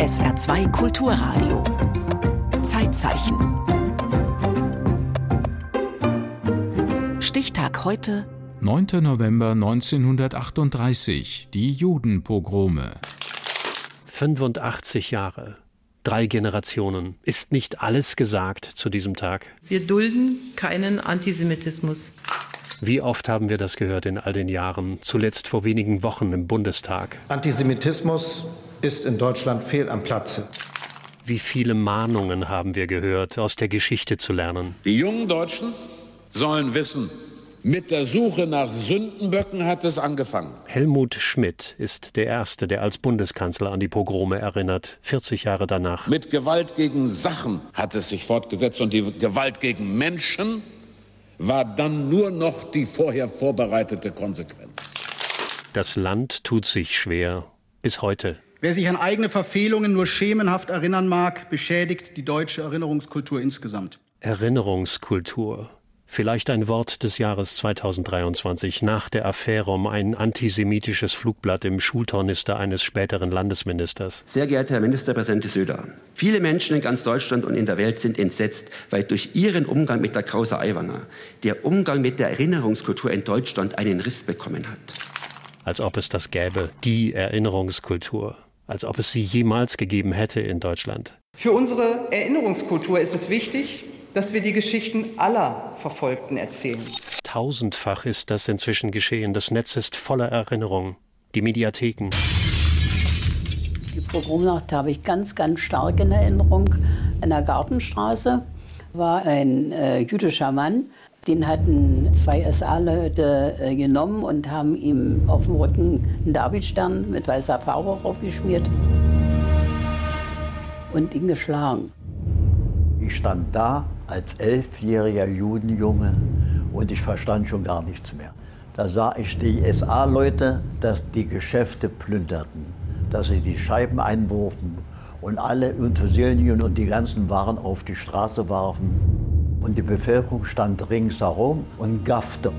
SR2 Kulturradio. Zeitzeichen. Stichtag heute. 9. November 1938. Die Judenpogrome. 85 Jahre. Drei Generationen. Ist nicht alles gesagt zu diesem Tag? Wir dulden keinen Antisemitismus. Wie oft haben wir das gehört in all den Jahren, zuletzt vor wenigen Wochen im Bundestag? Antisemitismus ist in Deutschland fehl am Platze. Wie viele Mahnungen haben wir gehört, aus der Geschichte zu lernen? Die jungen Deutschen sollen wissen, mit der Suche nach Sündenböcken hat es angefangen. Helmut Schmidt ist der Erste, der als Bundeskanzler an die Pogrome erinnert, 40 Jahre danach. Mit Gewalt gegen Sachen hat es sich fortgesetzt und die Gewalt gegen Menschen war dann nur noch die vorher vorbereitete Konsequenz. Das Land tut sich schwer bis heute. Wer sich an eigene Verfehlungen nur schemenhaft erinnern mag, beschädigt die deutsche Erinnerungskultur insgesamt. Erinnerungskultur. Vielleicht ein Wort des Jahres 2023 nach der Affäre um ein antisemitisches Flugblatt im Schultornister eines späteren Landesministers. Sehr geehrter Herr Ministerpräsident Söder, viele Menschen in ganz Deutschland und in der Welt sind entsetzt, weil durch ihren Umgang mit der Krause Aiwanger der Umgang mit der Erinnerungskultur in Deutschland einen Riss bekommen hat. Als ob es das gäbe, die Erinnerungskultur als ob es sie jemals gegeben hätte in Deutschland. Für unsere Erinnerungskultur ist es wichtig, dass wir die Geschichten aller Verfolgten erzählen. Tausendfach ist das inzwischen geschehen. Das Netz ist voller Erinnerungen. Die Mediatheken. Die Pogromnacht habe ich ganz, ganz stark in Erinnerung. In der Gartenstraße war ein äh, jüdischer Mann, den hatten zwei SA-Leute äh, genommen und haben ihm auf dem Rücken einen Davidstern mit weißer Farbe draufgeschmiert und ihn geschlagen. Ich stand da als elfjähriger Judenjunge und ich verstand schon gar nichts mehr. Da sah ich die SA-Leute, dass die Geschäfte plünderten, dass sie die Scheiben einwurfen und alle Utensilien und die ganzen Waren auf die Straße warfen und die Bevölkerung stand ringsherum und gaffte.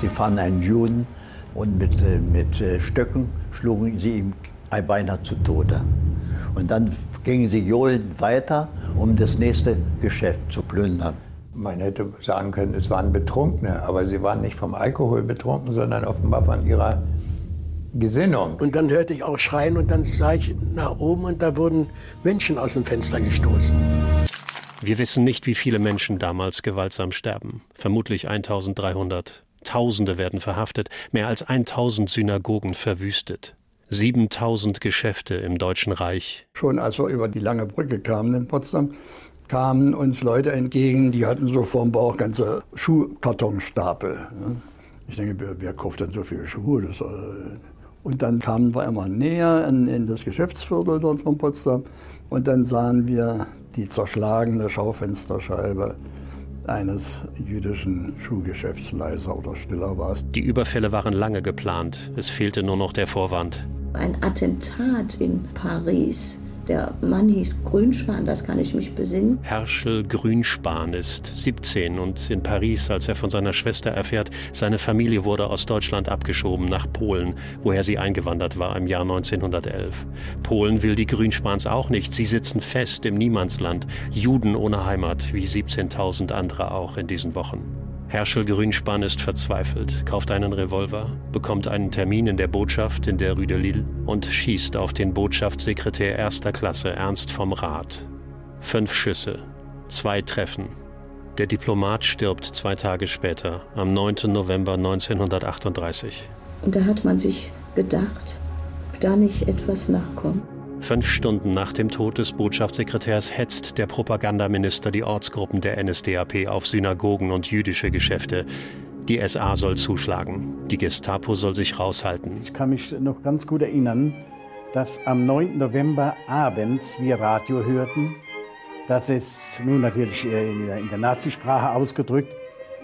Sie fanden einen Juden und mit, äh, mit äh, Stöcken schlugen sie ihm beinahe zu Tode. Und dann gingen sie johlend weiter, um das nächste Geschäft zu plündern. Man hätte sagen können, es waren Betrunkene, aber sie waren nicht vom Alkohol betrunken, sondern offenbar von ihrer Gesinnung. Und dann hörte ich auch Schreien und dann sah ich nach oben und da wurden Menschen aus dem Fenster gestoßen. Wir wissen nicht, wie viele Menschen damals gewaltsam sterben. Vermutlich 1300. Tausende werden verhaftet, mehr als 1000 Synagogen verwüstet. 7000 Geschäfte im Deutschen Reich. Schon als wir über die lange Brücke kamen in Potsdam, kamen uns Leute entgegen, die hatten so vorm Bauch ganze Schuhkartonstapel. Ich denke, wer, wer kauft denn so viele Schuhe? Das, und dann kamen wir immer näher in, in das Geschäftsviertel dort von Potsdam und dann sahen wir die zerschlagene Schaufensterscheibe eines jüdischen Schuhgeschäftsleiser oder Stiller war es. Die Überfälle waren lange geplant. Es fehlte nur noch der Vorwand. Ein Attentat in Paris der Mann hieß Grünspan, das kann ich mich besinnen. Herschel Grünspan ist 17 und in Paris, als er von seiner Schwester erfährt, seine Familie wurde aus Deutschland abgeschoben nach Polen, woher sie eingewandert war im Jahr 1911. Polen will die Grünspans auch nicht. Sie sitzen fest im Niemandsland, Juden ohne Heimat, wie 17.000 andere auch in diesen Wochen. Herschel Grünspan ist verzweifelt, kauft einen Revolver, bekommt einen Termin in der Botschaft in der Rue de Lille und schießt auf den Botschaftssekretär erster Klasse Ernst vom Rat. Fünf Schüsse, zwei Treffen. Der Diplomat stirbt zwei Tage später, am 9. November 1938. Und da hat man sich gedacht, da nicht etwas nachkommt. Fünf Stunden nach dem Tod des Botschaftssekretärs hetzt der Propagandaminister die Ortsgruppen der NSDAP auf Synagogen und jüdische Geschäfte. Die SA soll zuschlagen. Die Gestapo soll sich raushalten. Ich kann mich noch ganz gut erinnern, dass am 9. November abends wir Radio hörten. Das ist nun natürlich in der Nazisprache ausgedrückt,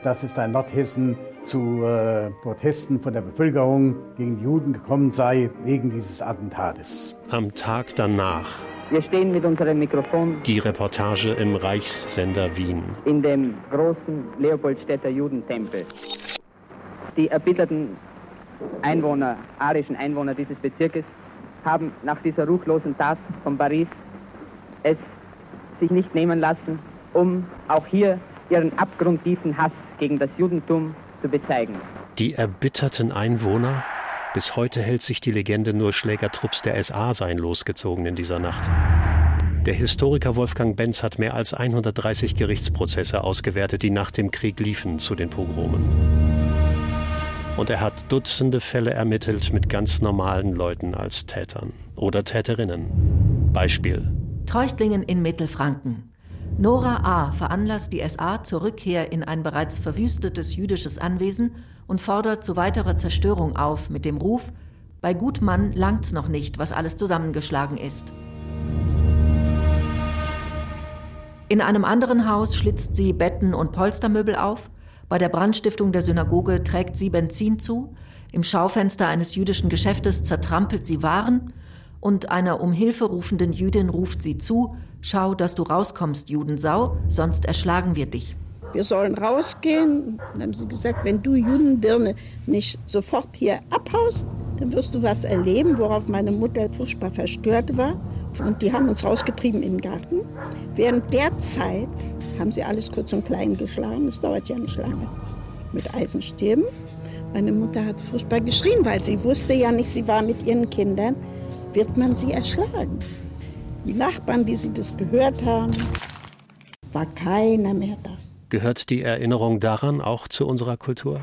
dass es da in Nordhessen zu äh, Protesten von der Bevölkerung gegen die Juden gekommen sei, wegen dieses Attentates. Am Tag danach. Wir stehen mit unserem Mikrofon. Die Reportage im Reichssender Wien. In dem großen Leopoldstädter Judentempel. Die erbitterten Einwohner, arischen Einwohner dieses Bezirkes haben nach dieser ruchlosen Tat von Paris es sich nicht nehmen lassen, um auch hier ihren abgrundtiefen Hass gegen das Judentum zu bezeigen. Die erbitterten Einwohner? Bis heute hält sich die Legende nur Schlägertrupps der SA seien losgezogen in dieser Nacht. Der Historiker Wolfgang Benz hat mehr als 130 Gerichtsprozesse ausgewertet, die nach dem Krieg liefen zu den Pogromen. Und er hat Dutzende Fälle ermittelt mit ganz normalen Leuten als Tätern oder Täterinnen. Beispiel. Treuchtlingen in Mittelfranken. Nora A. veranlasst die SA zur Rückkehr in ein bereits verwüstetes jüdisches Anwesen und fordert zu weiterer Zerstörung auf mit dem Ruf, bei Gutmann langt's noch nicht, was alles zusammengeschlagen ist. In einem anderen Haus schlitzt sie Betten und Polstermöbel auf, bei der Brandstiftung der Synagoge trägt sie Benzin zu, im Schaufenster eines jüdischen Geschäftes zertrampelt sie Waren und einer um Hilfe rufenden Jüdin ruft sie zu, schau, dass du rauskommst, Judensau, sonst erschlagen wir dich. Wir sollen rausgehen. Dann haben sie gesagt, wenn du Judendirne nicht sofort hier abhaust, dann wirst du was erleben, worauf meine Mutter furchtbar verstört war. Und die haben uns rausgetrieben in den Garten. Während der Zeit haben sie alles kurz und klein geschlagen. Das dauert ja nicht lange. Mit Eisenstäben. Meine Mutter hat furchtbar geschrien, weil sie wusste ja nicht, sie war mit ihren Kindern, wird man sie erschlagen. Die Nachbarn, wie sie das gehört haben, war keiner mehr da. Gehört die Erinnerung daran auch zu unserer Kultur?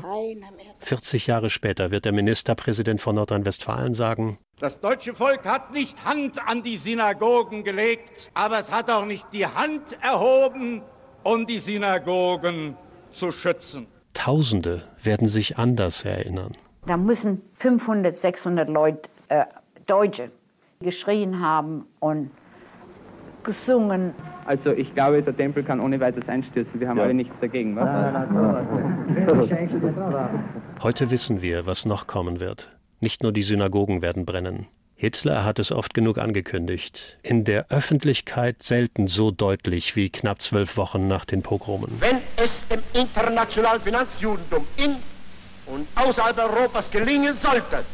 40 Jahre später wird der Ministerpräsident von Nordrhein-Westfalen sagen, das deutsche Volk hat nicht Hand an die Synagogen gelegt, aber es hat auch nicht die Hand erhoben, um die Synagogen zu schützen. Tausende werden sich anders erinnern. Da müssen 500, 600 Leute, äh, Deutsche, geschrien haben und gesungen. Also ich glaube, der Tempel kann ohne weiteres einstürzen. Wir haben ja. alle nichts dagegen. Was? Heute wissen wir, was noch kommen wird. Nicht nur die Synagogen werden brennen. Hitler hat es oft genug angekündigt. In der Öffentlichkeit selten so deutlich wie knapp zwölf Wochen nach den Pogromen. Wenn es dem internationalen Finanzjudentum in und außerhalb Europas gelingen sollte,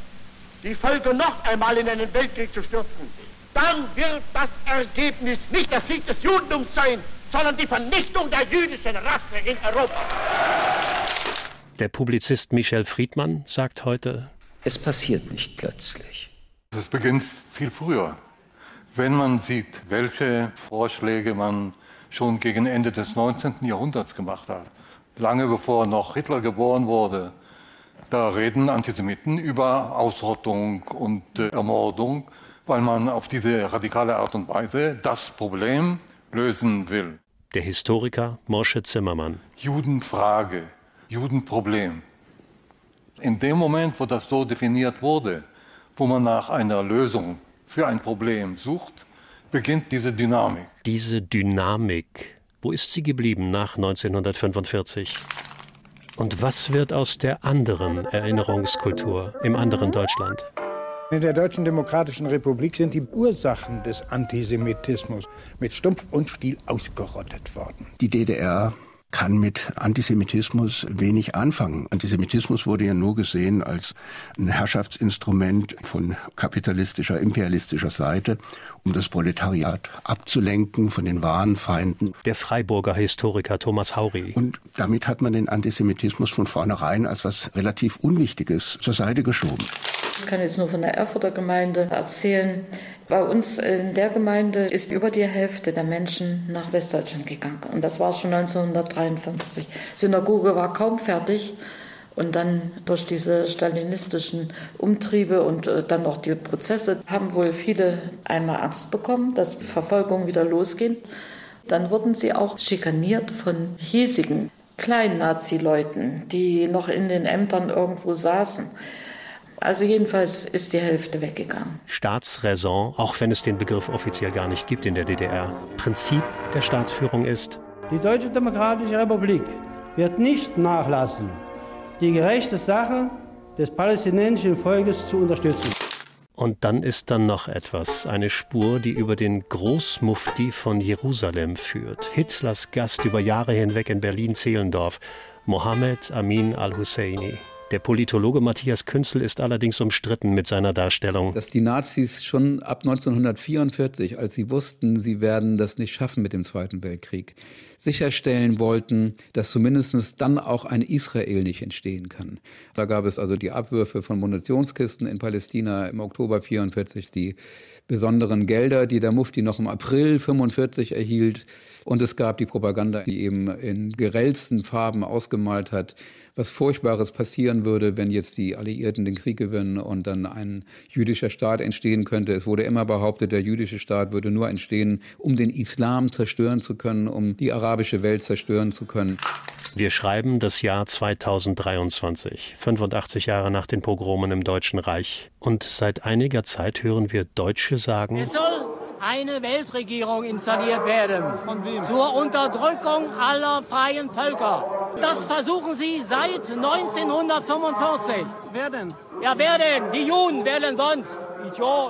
die Völker noch einmal in einen Weltkrieg zu stürzen, dann wird das Ergebnis nicht der Sieg des Judentums sein, sondern die Vernichtung der jüdischen Rasse in Europa. Der Publizist Michel Friedmann sagt heute, es passiert nicht plötzlich. Es beginnt viel früher. Wenn man sieht, welche Vorschläge man schon gegen Ende des 19. Jahrhunderts gemacht hat, lange bevor noch Hitler geboren wurde, da reden Antisemiten über Ausrottung und äh, Ermordung, weil man auf diese radikale Art und Weise das Problem lösen will. Der Historiker Mosche Zimmermann. Judenfrage, Judenproblem. In dem Moment, wo das so definiert wurde, wo man nach einer Lösung für ein Problem sucht, beginnt diese Dynamik. Diese Dynamik, wo ist sie geblieben nach 1945? Und was wird aus der anderen Erinnerungskultur im anderen Deutschland? In der Deutschen Demokratischen Republik sind die Ursachen des Antisemitismus mit Stumpf und Stiel ausgerottet worden. Die DDR kann mit Antisemitismus wenig anfangen. Antisemitismus wurde ja nur gesehen als ein Herrschaftsinstrument von kapitalistischer, imperialistischer Seite, um das Proletariat abzulenken von den wahren Feinden. Der Freiburger Historiker Thomas Hauri. Und damit hat man den Antisemitismus von vornherein als was relativ Unwichtiges zur Seite geschoben. Ich kann jetzt nur von der Erfurter Gemeinde erzählen. Bei uns in der Gemeinde ist über die Hälfte der Menschen nach Westdeutschland gegangen. Und das war schon 1953. Synagoge war kaum fertig. Und dann durch diese stalinistischen Umtriebe und äh, dann noch die Prozesse haben wohl viele einmal Angst bekommen, dass Verfolgungen wieder losgehen. Dann wurden sie auch schikaniert von hiesigen kleinen Nazi-Leuten, die noch in den Ämtern irgendwo saßen. Also jedenfalls ist die Hälfte weggegangen. Staatsräson, auch wenn es den Begriff offiziell gar nicht gibt in der DDR. Prinzip der Staatsführung ist, die Deutsche Demokratische Republik wird nicht nachlassen, die gerechte Sache des palästinensischen Volkes zu unterstützen. Und dann ist dann noch etwas, eine Spur, die über den Großmufti von Jerusalem führt. Hitlers Gast über Jahre hinweg in Berlin-Zehlendorf, Mohammed Amin al-Husseini. Der Politologe Matthias Künzel ist allerdings umstritten mit seiner Darstellung. Dass die Nazis schon ab 1944, als sie wussten, sie werden das nicht schaffen mit dem Zweiten Weltkrieg, sicherstellen wollten, dass zumindest dann auch ein Israel nicht entstehen kann. Da gab es also die Abwürfe von Munitionskisten in Palästina im Oktober 1944, die besonderen Gelder, die der Mufti noch im April 1945 erhielt. Und es gab die Propaganda, die eben in grellsten Farben ausgemalt hat, was Furchtbares passieren würde, wenn jetzt die Alliierten den Krieg gewinnen und dann ein jüdischer Staat entstehen könnte. Es wurde immer behauptet, der jüdische Staat würde nur entstehen, um den Islam zerstören zu können, um die arabische Welt zerstören zu können. Wir schreiben das Jahr 2023, 85 Jahre nach den Pogromen im Deutschen Reich. Und seit einiger Zeit hören wir Deutsche sagen, es soll eine Weltregierung installiert werden. Zur Unterdrückung aller freien Völker. Das versuchen sie seit 1945. Wer denn? Ja, wer denn? Die Juden, wer denn sonst?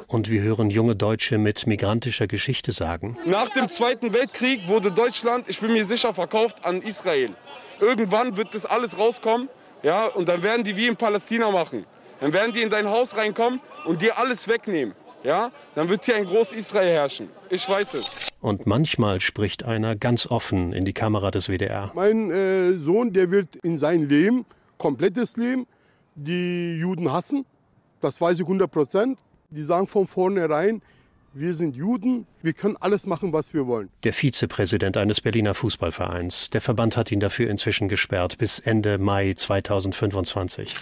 Und wir hören junge Deutsche mit migrantischer Geschichte sagen. Nach dem Zweiten Weltkrieg wurde Deutschland, ich bin mir sicher, verkauft an Israel. Irgendwann wird das alles rauskommen, ja, und dann werden die wie in Palästina machen. Dann werden die in dein Haus reinkommen und dir alles wegnehmen. Ja, dann wird hier ein Groß-Israel herrschen. Ich weiß es. Und manchmal spricht einer ganz offen in die Kamera des WDR. Mein äh, Sohn, der wird in sein Leben, komplettes Leben, die Juden hassen. Das weiß ich 100 Prozent. Die sagen von vornherein, wir sind Juden, wir können alles machen, was wir wollen. Der Vizepräsident eines Berliner Fußballvereins. Der Verband hat ihn dafür inzwischen gesperrt bis Ende Mai 2025.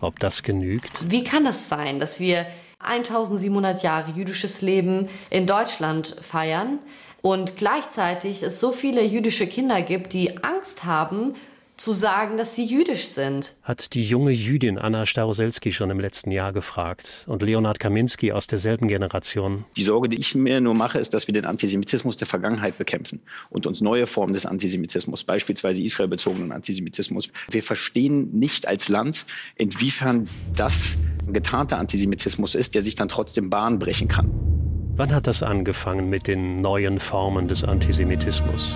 Ob das genügt? Wie kann das sein, dass wir 1700 Jahre jüdisches Leben in Deutschland feiern. Und gleichzeitig es so viele jüdische Kinder gibt, die Angst haben, zu sagen, dass sie jüdisch sind. Hat die junge Jüdin Anna Staroselski schon im letzten Jahr gefragt und Leonhard Kaminski aus derselben Generation. Die Sorge, die ich mir nur mache, ist, dass wir den Antisemitismus der Vergangenheit bekämpfen und uns neue Formen des Antisemitismus, beispielsweise israelbezogenen Antisemitismus. Wir verstehen nicht als Land, inwiefern das getarnter Antisemitismus ist, der sich dann trotzdem Bahn brechen kann. Wann hat das angefangen mit den neuen Formen des Antisemitismus?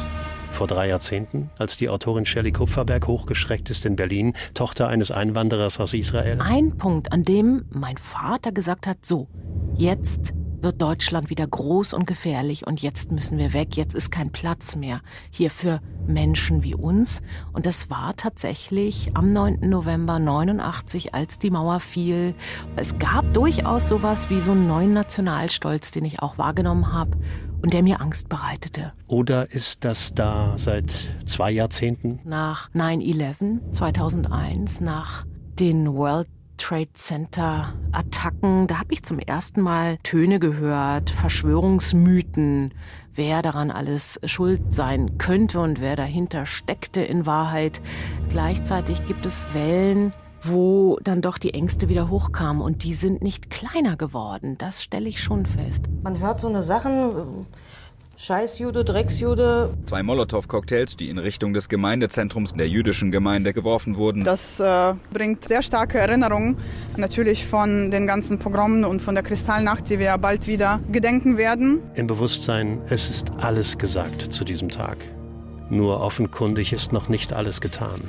Vor drei Jahrzehnten, als die Autorin Shelley Kupferberg hochgeschreckt ist in Berlin, Tochter eines Einwanderers aus Israel? Ein Punkt, an dem mein Vater gesagt hat, so, jetzt wird Deutschland wieder groß und gefährlich und jetzt müssen wir weg, jetzt ist kein Platz mehr hier für Menschen wie uns. Und das war tatsächlich am 9. November 89, als die Mauer fiel. Es gab durchaus sowas wie so einen neuen Nationalstolz, den ich auch wahrgenommen habe und der mir Angst bereitete. Oder ist das da seit zwei Jahrzehnten? Nach 9-11 2001, nach den World Trade Center Attacken, da habe ich zum ersten Mal Töne gehört, Verschwörungsmythen, wer daran alles schuld sein könnte und wer dahinter steckte in Wahrheit. Gleichzeitig gibt es Wellen, wo dann doch die Ängste wieder hochkamen und die sind nicht kleiner geworden. Das stelle ich schon fest. Man hört so eine Sachen, Scheißjude, Drecksjude. Zwei Molotow-Cocktails, die in Richtung des Gemeindezentrums der jüdischen Gemeinde geworfen wurden. Das äh, bringt sehr starke Erinnerungen natürlich von den ganzen Pogromen und von der Kristallnacht, die wir bald wieder gedenken werden. Im Bewusstsein, es ist alles gesagt zu diesem Tag. Nur offenkundig ist noch nicht alles getan.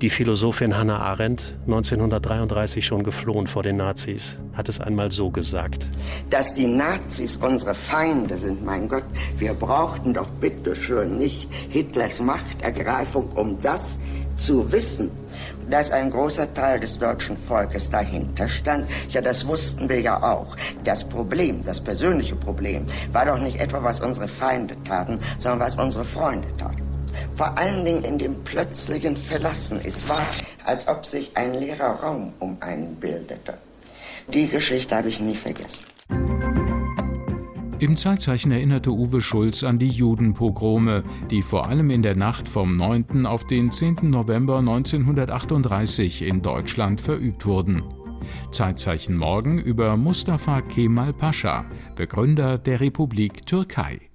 Die Philosophin Hannah Arendt, 1933 schon geflohen vor den Nazis, hat es einmal so gesagt. Dass die Nazis unsere Feinde sind, mein Gott, wir brauchten doch bitteschön nicht Hitlers Machtergreifung, um das zu wissen. Dass ein großer Teil des deutschen Volkes dahinter stand, ja, das wussten wir ja auch. Das Problem, das persönliche Problem, war doch nicht etwa, was unsere Feinde taten, sondern was unsere Freunde taten vor allen Dingen in dem plötzlichen Verlassen. Es war, als ob sich ein leerer Raum um einen bildete. Die Geschichte habe ich nie vergessen. Im Zeitzeichen erinnerte Uwe Schulz an die Judenpogrome, die vor allem in der Nacht vom 9. auf den 10. November 1938 in Deutschland verübt wurden. Zeitzeichen morgen über Mustafa Kemal Pascha, Begründer der Republik Türkei.